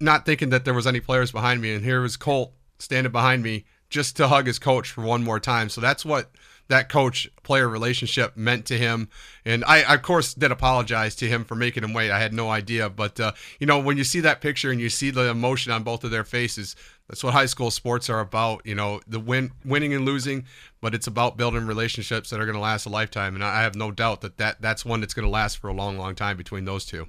not thinking that there was any players behind me. And here was Colt standing behind me just to hug his coach for one more time. So that's what that coach player relationship meant to him. And I, of course, did apologize to him for making him wait. I had no idea. But, uh, you know, when you see that picture and you see the emotion on both of their faces, that's what high school sports are about. You know, the win, winning and losing, but it's about building relationships that are going to last a lifetime. And I have no doubt that, that that's one that's going to last for a long, long time between those two.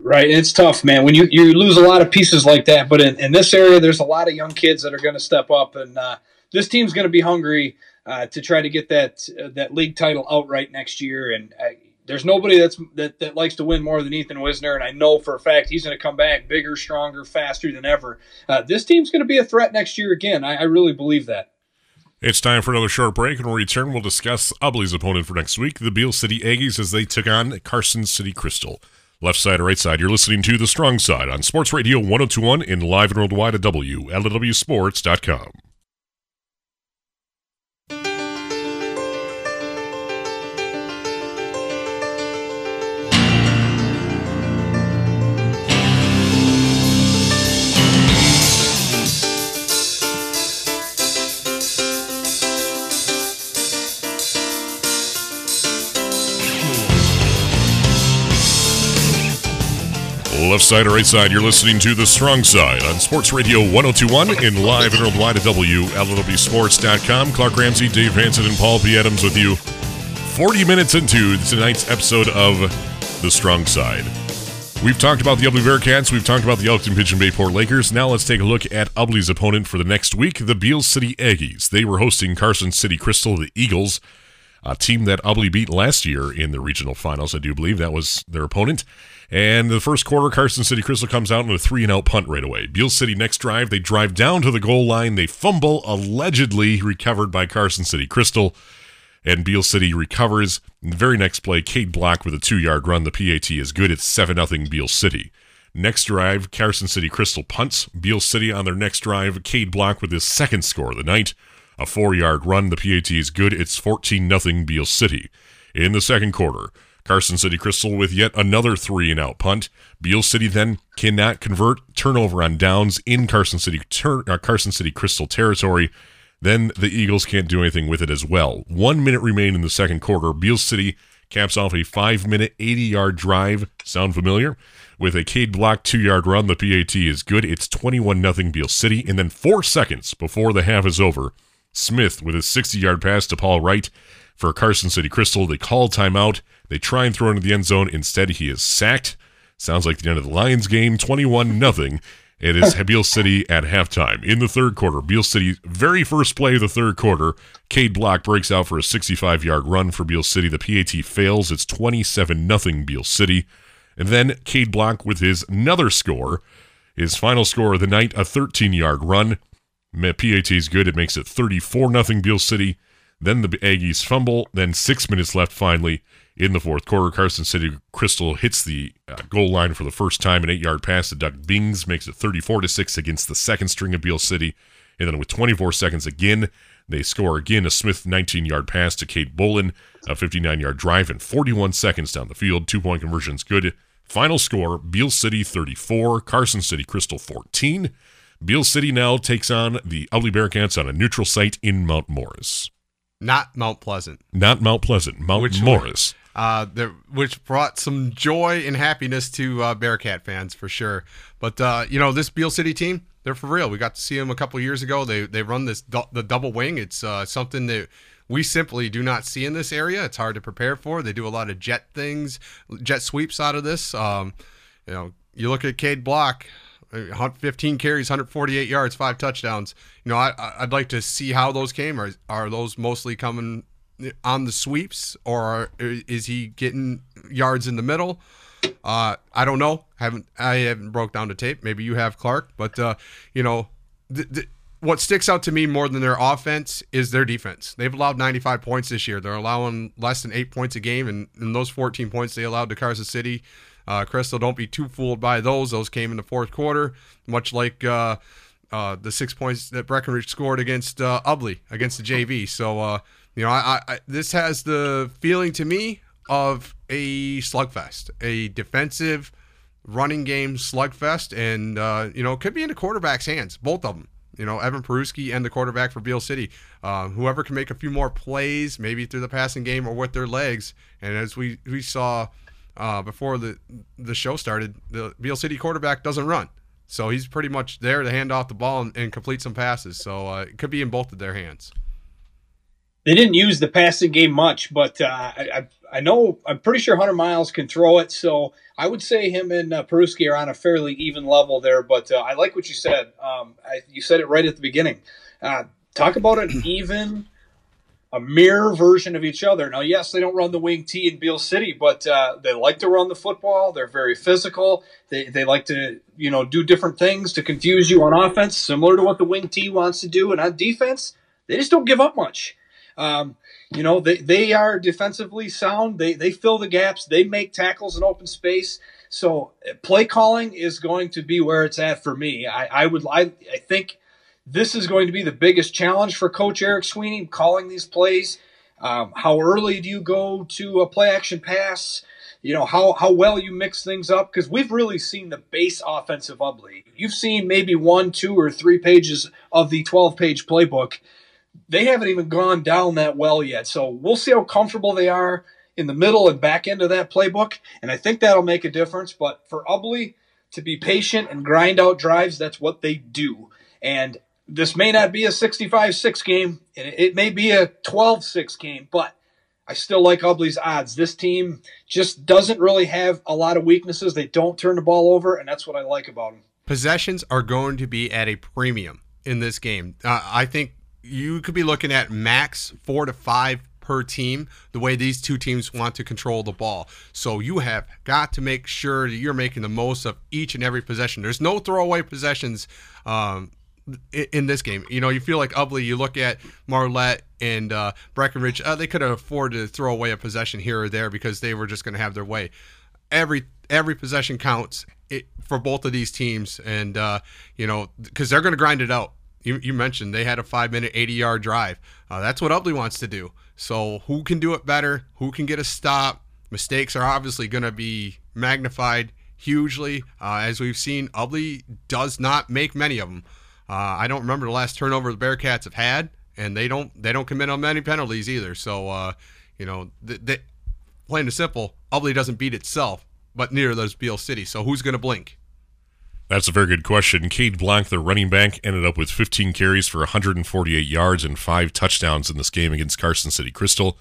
Right, it's tough, man. When you you lose a lot of pieces like that, but in, in this area, there's a lot of young kids that are going to step up, and uh, this team's going to be hungry uh, to try to get that uh, that league title outright next year. And uh, there's nobody that's that, that likes to win more than Ethan Wisner, and I know for a fact he's going to come back bigger, stronger, faster than ever. Uh, this team's going to be a threat next year again. I, I really believe that. It's time for another short break, and when we return, we'll discuss Ubly's opponent for next week, the Beal City Aggies, as they took on Carson City Crystal. Left side or right side, you're listening to The Strong Side on Sports Radio 1021 and live and worldwide at WLEWSports.com. Left side or right side, you're listening to The Strong Side on Sports Radio 1021 and live and worldwide at WLEWSports.com. Clark Ramsey, Dave Hanson, and Paul P. Adams with you 40 minutes into tonight's episode of The Strong Side. We've talked about the Ubly Bearcats. We've talked about the Elkton Pigeon Bayport Lakers. Now let's take a look at Ubly's opponent for the next week, the Beal City Aggies. They were hosting Carson City Crystal, the Eagles, a team that Ubly beat last year in the regional finals. I do believe that was their opponent. And the first quarter, Carson City Crystal comes out in a three and out punt right away. Beal City next drive, they drive down to the goal line. They fumble, allegedly recovered by Carson City Crystal. And Beal City recovers. In the very next play, Cade Block with a two yard run. The PAT is good. It's 7 0 Beal City. Next drive, Carson City Crystal punts. Beal City on their next drive, Cade Block with his second score of the night. A four yard run. The PAT is good. It's 14 0 Beal City. In the second quarter, Carson City Crystal with yet another three and out punt. Beal City then cannot convert turnover on downs in Carson City uh, Carson City Crystal territory. Then the Eagles can't do anything with it as well. One minute remain in the second quarter. Beal City caps off a five minute, 80 yard drive. Sound familiar? With a Cade Block two yard run, the PAT is good. It's 21 0 Beal City. And then four seconds before the half is over, Smith with a 60 yard pass to Paul Wright for Carson City Crystal. They call timeout. They try and throw into the end zone. Instead, he is sacked. Sounds like the end of the Lions game, 21 nothing. It is *laughs* Beal City at halftime. In the third quarter, Beal City's very first play of the third quarter, Cade Block breaks out for a 65 yard run for Beal City. The PAT fails. It's 27 nothing Beal City. And then Cade Block with his another score, his final score of the night, a 13 yard run. PAT is good. It makes it 34 nothing Beal City. Then the Aggies fumble. Then six minutes left finally in the fourth quarter. Carson City Crystal hits the uh, goal line for the first time. An eight yard pass to Doug Bings makes it 34 to 6 against the second string of Beal City. And then with 24 seconds again, they score again a Smith 19 yard pass to Kate Bolin, a 59 yard drive, and 41 seconds down the field. Two point conversions good. Final score Beal City 34, Carson City Crystal 14. Beal City now takes on the Ubly Bearcats on a neutral site in Mount Morris. Not Mount Pleasant. Not Mount Pleasant, Mount Which- Morris. uh, which brought some joy and happiness to uh, Bearcat fans for sure. But uh, you know, this Beal City team, they're for real. We got to see them a couple years ago. They they run this du- the double wing. It's uh, something that we simply do not see in this area. It's hard to prepare for. They do a lot of jet things, jet sweeps out of this. Um, you know, you look at Cade Block. Uh, 15 carries, 148 yards, five touchdowns. You know, I, I'd like to see how those came. Are are those mostly coming on the sweeps, or is he getting yards in the middle? Uh, I don't know. haven't I haven't broke down the tape. Maybe you have, Clark. But uh, you know, th- th- what sticks out to me more than their offense is their defense. They've allowed 95 points this year. They're allowing less than eight points a game, and, and those 14 points they allowed to Carson City. Uh, Crystal, don't be too fooled by those. Those came in the fourth quarter, much like uh, uh, the six points that Breckenridge scored against uh, Ubly against the JV. So, uh, you know, I, I, this has the feeling to me of a slugfest, a defensive running game slugfest, and uh, you know, it could be in the quarterback's hands, both of them. You know, Evan Peruski and the quarterback for Beal City. Uh, whoever can make a few more plays, maybe through the passing game or with their legs. And as we we saw uh, before the the show started, the Beal City quarterback doesn't run, so he's pretty much there to hand off the ball and, and complete some passes. So uh, it could be in both of their hands. They didn't use the passing game much, but uh, I, I know I'm pretty sure Hunter Miles can throw it. So I would say him and uh, Peruski are on a fairly even level there. But uh, I like what you said. Um, I, you said it right at the beginning. Uh, talk about an even, a mirror version of each other. Now, yes, they don't run the wing T in Beal City, but uh, they like to run the football. They're very physical. They they like to you know do different things to confuse you on offense, similar to what the wing T wants to do. And on defense, they just don't give up much. Um, you know, they, they are defensively sound. They, they fill the gaps. They make tackles in open space. So play calling is going to be where it's at for me. I, I would I, I think this is going to be the biggest challenge for Coach Eric Sweeney calling these plays. Um, how early do you go to a play action pass? You know how how well you mix things up because we've really seen the base offensive Ubly. You've seen maybe one, two, or three pages of the twelve page playbook they haven't even gone down that well yet. So we'll see how comfortable they are in the middle and back end of that playbook. And I think that'll make a difference. But for Ubly to be patient and grind out drives, that's what they do. And this may not be a 65 6 game, and it may be a 12 6 game, but I still like Ubly's odds. This team just doesn't really have a lot of weaknesses. They don't turn the ball over, and that's what I like about them. Possessions are going to be at a premium in this game. Uh, I think you could be looking at max four to five per team the way these two teams want to control the ball. So you have got to make sure that you're making the most of each and every possession. There's no throwaway possessions um, in, this game. You know, you feel like Ubly, you look at Marlette and uh, Breckenridge, uh, they could afford to throw away a possession here or there because they were just going to have their way. Every every possession counts it, for both of these teams, and uh, you know because they're going to grind it out you, you mentioned they had a five minute, 80 yard drive. Uh, that's what Ubly wants to do. So, who can do it better? Who can get a stop? Mistakes are obviously going to be magnified hugely. Uh, as we've seen, Ubly does not make many of them. Uh, I don't remember the last turnover the Bearcats have had, and they don't they don't commit on many penalties either. So, uh, you know, th- plain and simple, Ubly doesn't beat itself, but neither does Beal City. So, who's going to blink? That's a very good question. Cade Block, the running back, ended up with 15 carries for 148 yards and five touchdowns in this game against Carson City Crystal.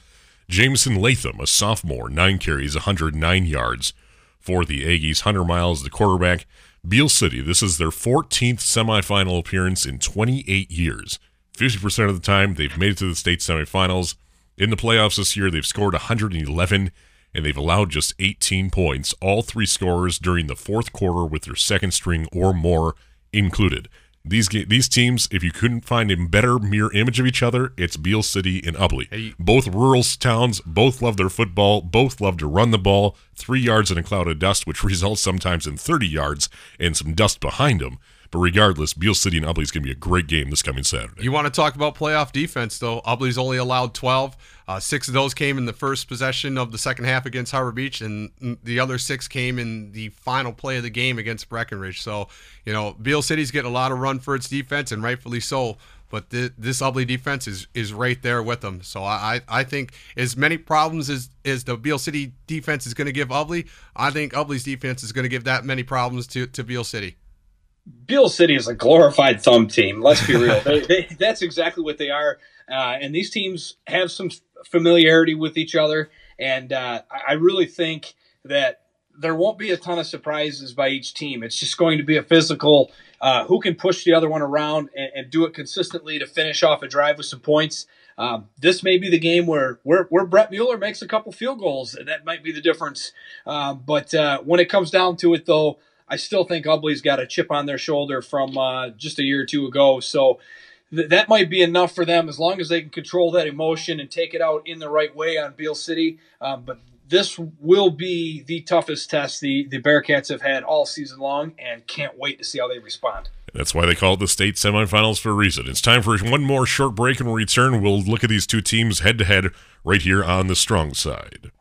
Jameson Latham, a sophomore, nine carries, 109 yards for the Aggies. Hunter Miles, the quarterback. Beal City, this is their 14th semifinal appearance in 28 years. 50% of the time, they've made it to the state semifinals. In the playoffs this year, they've scored 111 and they've allowed just 18 points, all three scorers during the fourth quarter with their second string or more included. These ga- these teams, if you couldn't find a better mirror image of each other, it's Beal City and Ubly. Hey. Both rural towns, both love their football, both love to run the ball. Three yards in a cloud of dust, which *laughs* results sometimes in 30 yards and some dust behind them. But regardless, Beal City and Ubly is going to be a great game this coming Saturday. You want to talk about playoff defense, though? Ubly's only allowed 12. Uh, six of those came in the first possession of the second half against Harbor Beach, and the other six came in the final play of the game against Breckenridge. So, you know, Beal City's getting a lot of run for its defense, and rightfully so. But th- this Ubly defense is is right there with them. So I, I think as many problems as, as the Beal City defense is going to give Ubly, I think Ubly's defense is going to give that many problems to, to Beal City. Beal City is a glorified thumb team. Let's be real. they, they, that's exactly what they are. Uh, and these teams have some familiarity with each other. And uh, I really think that there won't be a ton of surprises by each team. It's just going to be a physical uh, who can push the other one around and, and, do it consistently to finish off a drive with some points. Um, this may be the game where, where, where Brett Mueller makes a couple field goals. And that might be the difference. Um, but uh, when it comes down to it, though, I still think Ubly's got a chip on their shoulder from uh, just a year or two ago. So th- that might be enough for them as long as they can control that emotion and take it out in the right way on Beal City. Um, but this will be the toughest test the, the Bearcats have had all season long and can't wait to see how they respond. That's why they call it the state semifinals for a reason. It's time for one more short break and return. We'll look at these two teams head to head right here on the strong side.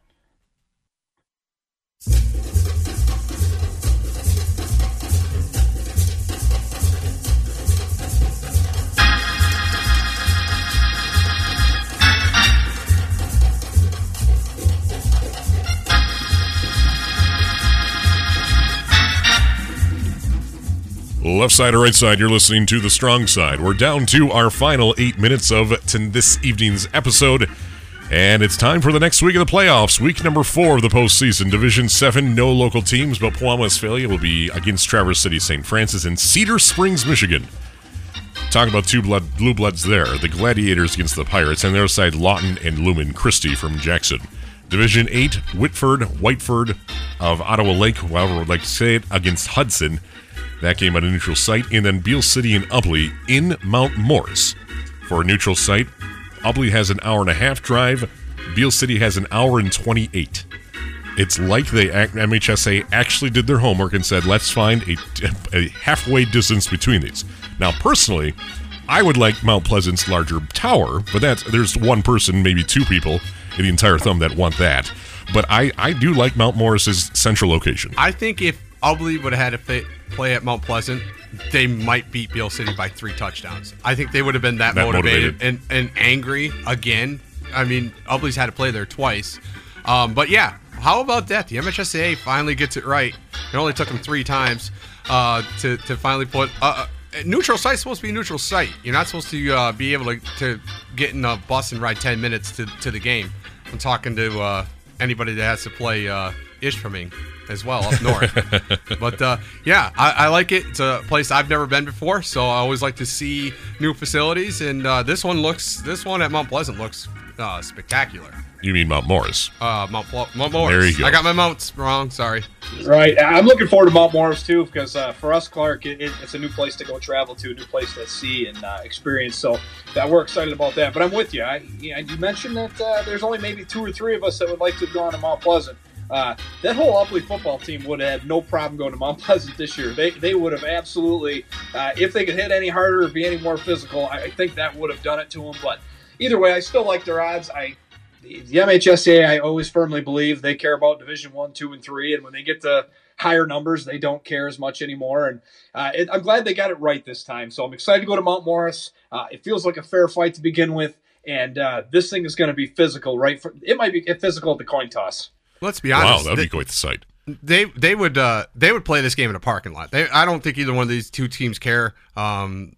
Left side or right side, you're listening to the strong side. We're down to our final eight minutes of this evening's episode. And it's time for the next week of the playoffs, week number four of the postseason. Division 7, no local teams, but Pewamo Westphalia will be against Traverse City St. Francis in Cedar Springs, Michigan. Talk about two blood, blue bloods there. The Gladiators against the Pirates, and their side Lawton and Lumen Christi from Jackson. Division 8, Whitford, Whiteford of Ottawa Lake, however would like to say it, against Hudson. That game at a neutral site. And then Beal City and Ubly in Mount Morris for a neutral site. Ubly has an hour and a half drive. Beal City has an hour and 28. It's like they MHSAA actually did their homework and said, let's find a, a halfway distance between these. Now, personally, I would like Mount Pleasant's larger tower, but that's there's one person, maybe two people in the entire thumb that want that. But I, I do like Mount Morris's central location. I think if Ubly would have had to play at Mount Pleasant, they might beat Beal City by three touchdowns. I think they would have been that, That motivated, motivated. And, and angry again. I mean, Ubly's had to play there twice. Um, but yeah, how about that? The MHSAA finally gets it right. It only took them three times uh, to, to finally put. Uh, uh, neutral site's supposed to be a neutral site. You're not supposed to uh, be able to, to get in a bus and ride 10 minutes to, to the game. I'm talking to uh, anybody that has to play uh, Ishpeming as well up north. *laughs* but uh, yeah, I, I, like it. It's a place I've never been before, so I always like to see new facilities. And uh, this one looks, this one at Mount Pleasant looks uh, spectacular. You mean Mount Morris? Uh, Mount, Pl- Mount Morris. There you go. I got my mounts wrong. Sorry. Right. I'm looking forward to Mount Morris too because uh, for us, Clark, it, it's a new place to go travel to, a new place to see and uh, experience. So that we're excited about that. But I'm with you. I, you, you mentioned that uh, there's only maybe two or three of us that would like to go on to Mount Pleasant. Uh, that whole Ubly football team would have had no problem going to Mount Pleasant this year. They, they would have absolutely, uh, if they could hit any harder or be any more physical, I, I think that would have done it to them. But either way, I still like their odds. I the MHSAA, I always firmly believe they care about Division One, Two, and Three, and when they get to higher numbers, they don't care as much anymore. And uh, it, I'm glad they got it right this time. So I'm excited to go to Mount Morris. Uh, it feels like a fair fight to begin with, and uh, this thing is going to be physical, right? For, it might be physical at the coin toss. Let's be honest. Wow, that'd they, be quite the sight. They they would uh, they would play this game in a parking lot. They, I don't think either one of these two teams care um,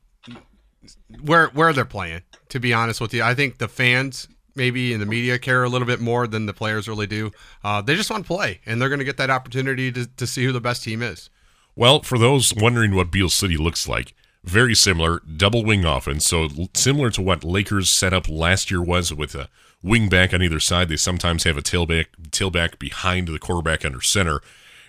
where where they're playing. To be honest with you, I think the fans maybe in the media care a little bit more than the players really do. Uh, they just want to play, and they're going to get that opportunity to, to see who the best team is. Well, for those wondering what Beal City looks like, very similar, double wing offense. So similar to what Lakers set up last year was with a wing back on either side. They sometimes have a tailback tailback behind the quarterback under center.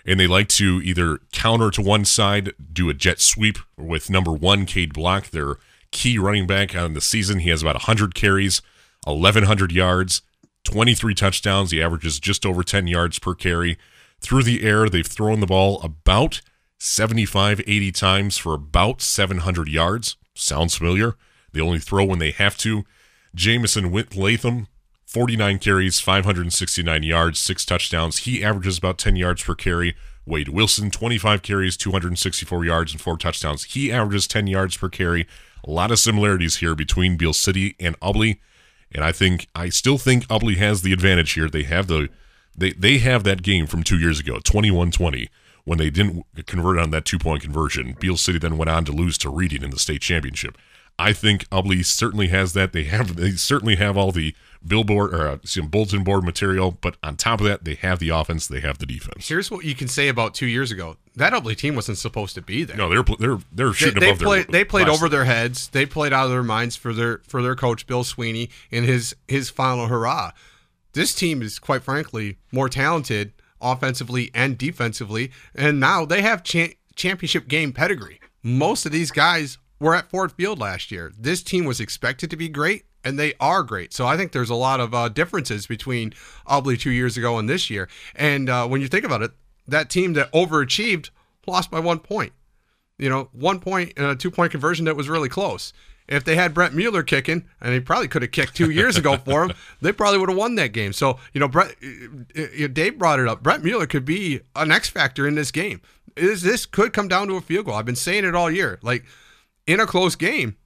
and they like to either counter to one side, do a jet sweep with number one, Cade Block, their key running back on the season. He has about 100 carries, 1,100 yards, 23 touchdowns. He averages just over 10 yards per carry. Through the air, they've thrown the ball about 75, 80 times for about 700 yards. Sounds familiar. They only throw when they have to. Jamison Latham, 49 carries, 569 yards, six touchdowns. He averages about 10 yards per carry. Wade Wilson, 25 carries, 264 yards, and four touchdowns. He averages 10 yards per carry. A lot of similarities here between Beal City and Ubly. And I think I still think Ubly has the advantage here. They have the they they have that game from two years ago, 21-20, when they didn't convert on that two point conversion. Beal City then went on to lose to Reading in the state championship. I think Ubly certainly has that. They have they certainly have all the billboard or uh, some bulletin board material, but on top of that, they have the offense, they have the defense. Here's what you can say about two years ago: that Ubly team wasn't supposed to be there. No, they're they're they're shooting they, they above played, their. They played over their heads. They played out of their minds for their for their coach Bill Sweeney in his his final hurrah. This team is quite frankly more talented offensively and defensively, and now they have cha- championship game pedigree. Most of these guys were at Ford Field last year. This team was expected to be great, and they are great. So I think there's a lot of uh, differences between Ubly two years ago and this year. And uh, when you think about it, that team that overachieved lost by one point. You know, one point and a two point conversion that was really close. If they had Brett Mueller kicking, and he probably could have kicked two years ago for him, *laughs* they probably would have won that game. So, you know, Brett, uh, uh, Dave brought it up. Brett Mueller could be an X factor in this game. Is this could come down to a field goal? I've been saying it all year. Like in a close game,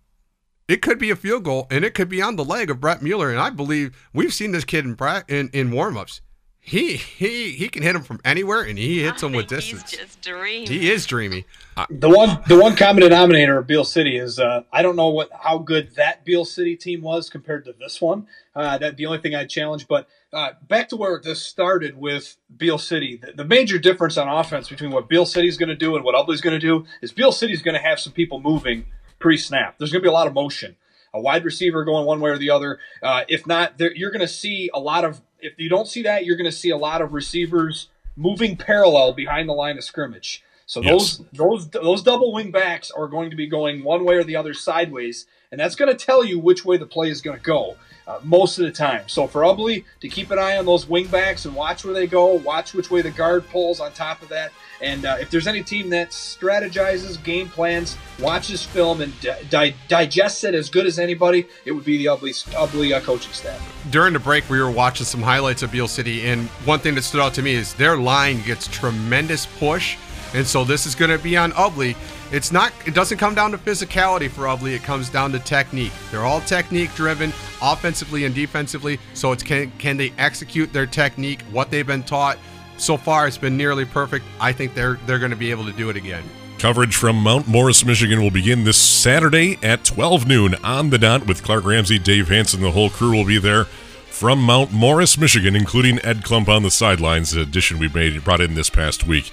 it could be a field goal, and it could be on the leg of Brett Mueller. And I believe we've seen this kid in pra- in, in warmups. He he he can hit him from anywhere, and he hits them with *laughs* distance. He's just dreaming. He is dreamy. The one the one common denominator of Beal City is uh, I don't know what how good that Beal City team was compared to this one. Uh, that the only thing I'd challenge. But uh, back to where this started with Beal City, the, the major difference on offense between what Beal City is going to do and what Ubly's going to do is Beal City is going to have some people moving pre-snap. There's going to be a lot of motion. A wide receiver going one way or the other. Uh, if not, there, you're going to see a lot of. If you don't see that, you're going to see a lot of receivers moving parallel behind the line of scrimmage. So Yes. those those those double wing backs are going to be going one way or the other sideways, and that's going to tell you which way the play is going to go uh, most of the time. So for Ubly to keep an eye on those wing backs and watch where they go, watch which way the guard pulls on top of that, and uh, if there's any team that strategizes, game plans, watches film, and di- di- digests it as good as anybody, it would be the Ubly Ubly uh, coaching staff. During the break, we were watching some highlights of Beal City, and one thing that stood out to me is their line gets tremendous push, and so this is going to be on Ubly. It's not. It doesn't come down to physicality for Ubly. It comes down to technique. They're all technique driven, offensively and defensively. So it's can can they execute their technique, what they've been taught. So far, it's been nearly perfect. I think they're they're going to be able to do it again. Coverage from Mount Morris, Michigan will begin this Saturday at 12 noon on the dot with Clark Ramsey, Dave Hanson. The whole crew will be there from Mount Morris, Michigan, including Ed Klump on the sidelines, the addition we made brought in this past week.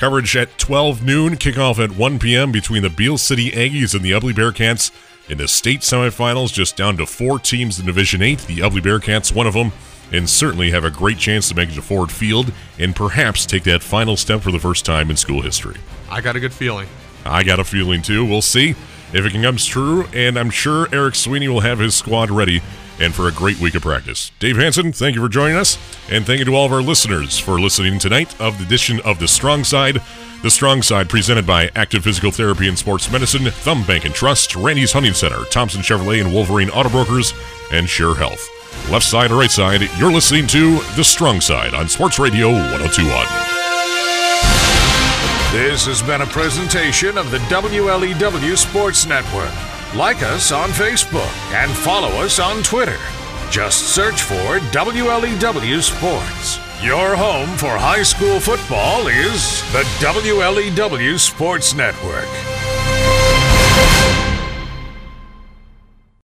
Coverage at 12 noon, kickoff at 1 p.m. between the Beal City Aggies and the Ubly Bearcats in the state semifinals, just down to four teams in Division 8. The Ubly Bearcats, one of them, and certainly have a great chance to make it to Ford Field and perhaps take that final step for the first time in school history. I got a good feeling. I got a feeling too. We'll see if it comes true, and I'm sure Eric Sweeney will have his squad ready and for a great week of practice. Dave Hanson, thank you for joining us, and thank you to all of our listeners for listening tonight of the edition of The Strong Side. The Strong Side presented by Active Physical Therapy and Sports Medicine, Thumb Bank and Trust, Randy's Hunting Center, Thompson Chevrolet and Wolverine Auto Brokers, and Sure Health. Left side or right side, you're listening to The Strong Side on Sports Radio 1021. This has been a presentation of the WLEW Sports Network. Like us on Facebook and follow us on Twitter. Just search for WLEW Sports. Your home for high school football is the WLEW Sports Network.